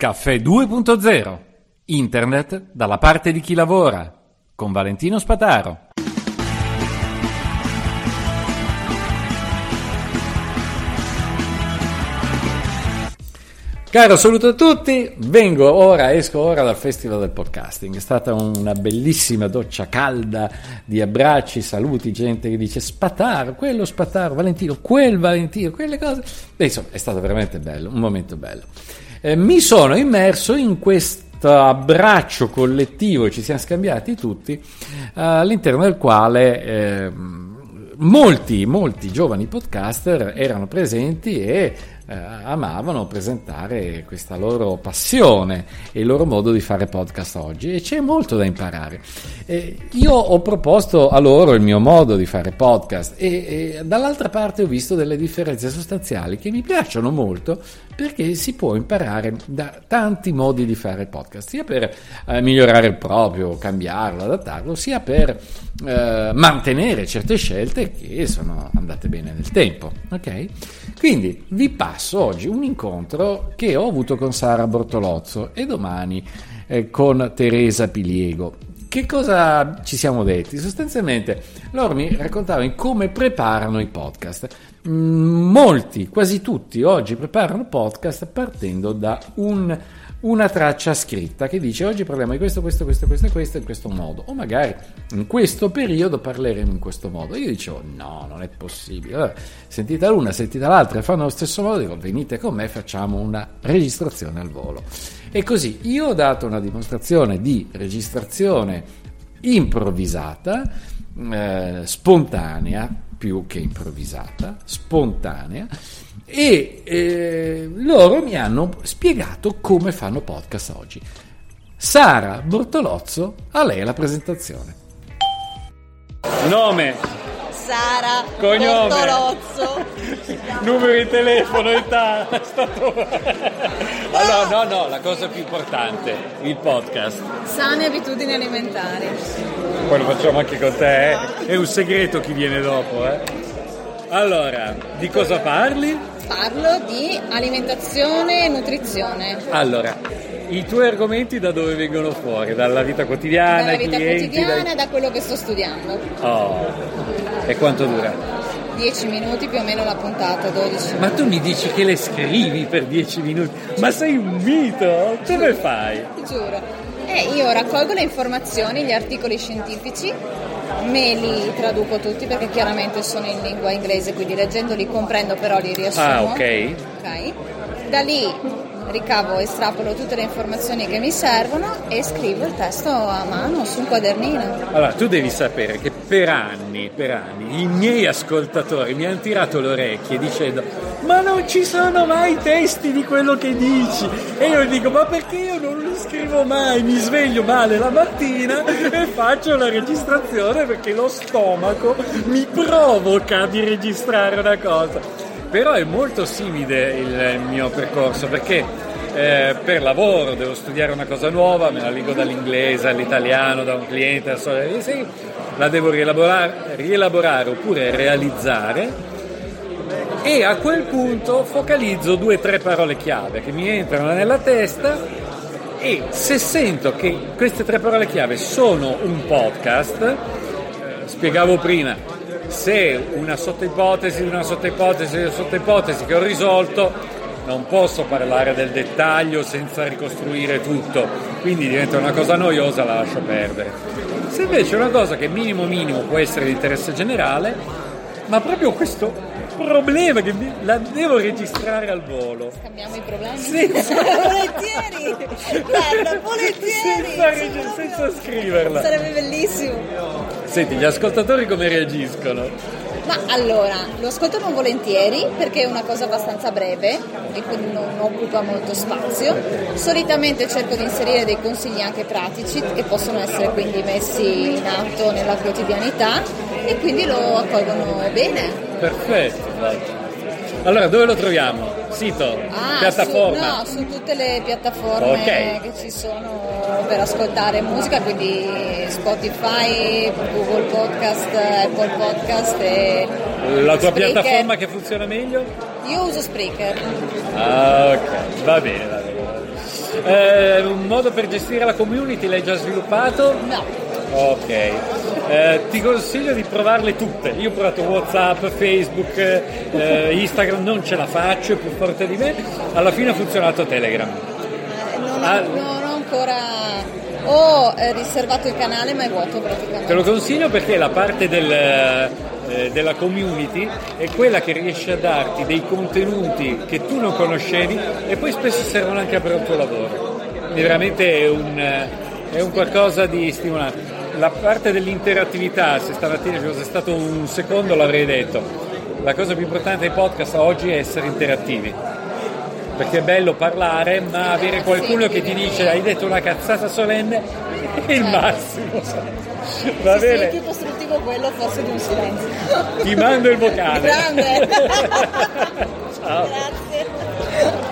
Caffè 2.0 Internet dalla parte di chi lavora con Valentino Spataro. Caro saluto a tutti, vengo ora, esco ora dal Festival del Podcasting, è stata una bellissima doccia calda di abbracci, saluti, gente che dice Spataro, quello Spataro, Valentino, quel Valentino, quelle cose. Beh, insomma, è stato veramente bello, un momento bello. Eh, mi sono immerso in questo abbraccio collettivo, ci siamo scambiati tutti, eh, all'interno del quale... Eh, molti, molti giovani podcaster erano presenti e eh, amavano presentare questa loro passione e il loro modo di fare podcast oggi e c'è molto da imparare. Eh, io ho proposto a loro il mio modo di fare podcast e, e dall'altra parte ho visto delle differenze sostanziali che mi piacciono molto perché si può imparare da tanti modi di fare podcast, sia per eh, migliorare il proprio, cambiarlo, adattarlo, sia per eh, mantenere certe scelte che sono andate bene nel tempo. Ok? Quindi vi passo oggi un incontro che ho avuto con Sara Bortolozzo e domani eh, con Teresa Piliego. Che cosa ci siamo detti? Sostanzialmente loro mi raccontavano come preparano i podcast. Mm, molti, quasi tutti oggi preparano podcast partendo da un, una traccia scritta che dice oggi parliamo di questo, questo, questo, questo e questo in questo modo o magari in questo periodo parleremo in questo modo. Io dicevo no, non è possibile. Allora, sentita l'una, sentita l'altra fanno allo stesso modo, dico venite con me, facciamo una registrazione al volo. E così io ho dato una dimostrazione di registrazione improvvisata, eh, spontanea, più che improvvisata, spontanea, e eh, loro mi hanno spiegato come fanno podcast oggi. Sara Bortolozzo, a lei la presentazione. Nome. Sara Cognome. Bortolozzo. Numero di telefono, età, statura. Allora, no, no, la cosa più importante, il podcast. Sane abitudini alimentari. Poi lo facciamo anche con te, eh? È un segreto chi viene dopo, eh? Allora, di cosa parli? Parlo di alimentazione e nutrizione. Allora, i tuoi argomenti da dove vengono fuori? Dalla vita quotidiana, Dalla vita clienti? quotidiana dai- da quello che sto studiando. Oh, e quanto dura? 10 minuti più o meno la puntata, 12. Ma tu mi dici che le scrivi per 10 minuti? Ma sei un mito? Come fai? Ti giuro. E io raccolgo le informazioni, gli articoli scientifici, me li traduco tutti perché chiaramente sono in lingua inglese, quindi leggendoli comprendo però li riassumo. Ah, ok. Ok. Da lì ricavo, estrapolo tutte le informazioni che mi servono e scrivo il testo a mano su un quadernino. Allora, tu devi sapere che per anni, per anni, i miei ascoltatori mi hanno tirato le orecchie dicendo ma non ci sono mai testi di quello che dici. E io dico ma perché io non li scrivo mai? Mi sveglio male la mattina e faccio la registrazione perché lo stomaco mi provoca di registrare una cosa. Però è molto simile il mio percorso perché eh, per lavoro devo studiare una cosa nuova, me la leggo dall'inglese all'italiano, da un cliente, al sì, la devo rielaborare, rielaborare oppure realizzare e a quel punto focalizzo due o tre parole chiave che mi entrano nella testa e se sento che queste tre parole chiave sono un podcast, eh, spiegavo prima, se una sottoipotesi, una sottoipotesi, una sottoipotesi che ho risolto, non posso parlare del dettaglio senza ricostruire tutto, quindi diventa una cosa noiosa, la lascio perdere. Se invece è una cosa che minimo minimo può essere di interesse generale, ma proprio questo problema che mi- la devo registrare al volo. Cambiamo i problemi? Sì. volentieri! Guarda, volentieri! Senza, reg- senza scriverla. Sarebbe bellissimo. Senti, gli ascoltatori come reagiscono? Ma allora, lo ascoltano volentieri perché è una cosa abbastanza breve e quindi non occupa molto spazio. Solitamente cerco di inserire dei consigli anche pratici che possono essere quindi messi in atto nella quotidianità e quindi lo accolgono bene. Perfetto, dai. Allora, dove lo troviamo? Sito? Ah, piattaforma? Su, no, su tutte le piattaforme Ok. che ci sono per ascoltare musica, quindi Spotify, Google Podcast, Apple Podcast e La tua Spreaker. piattaforma che funziona meglio? Io uso Spreaker. Ah, ok, va bene, va bene. va bene. Eh, un modo per gestire la community l'hai già sviluppato? No. Ok, eh, ti consiglio di provarle tutte. Io ho provato Whatsapp, Facebook, eh, Instagram, non ce la faccio, è più forte di me. Alla fine ha funzionato Telegram. Eh, non, Ah. ho, non ho ancora... Ho eh, riservato il canale ma è vuoto praticamente. Te lo consiglio perché la parte del, eh, della community è quella che riesce a darti dei contenuti che tu non conoscevi e poi spesso servono anche per il tuo lavoro. Quindi veramente è un, eh, è un qualcosa di stimolante. La parte dell'interattività, se stamattina ci fosse stato un secondo l'avrei detto, la cosa più importante dei podcast oggi è essere interattivi. Perché è bello parlare, ma avere qualcuno che ti dice hai detto una cazzata solenne è il massimo. Va bene? più costruttivo quello forse di un silenzio. Ti mando il vocale. Grande. Ciao. Grazie.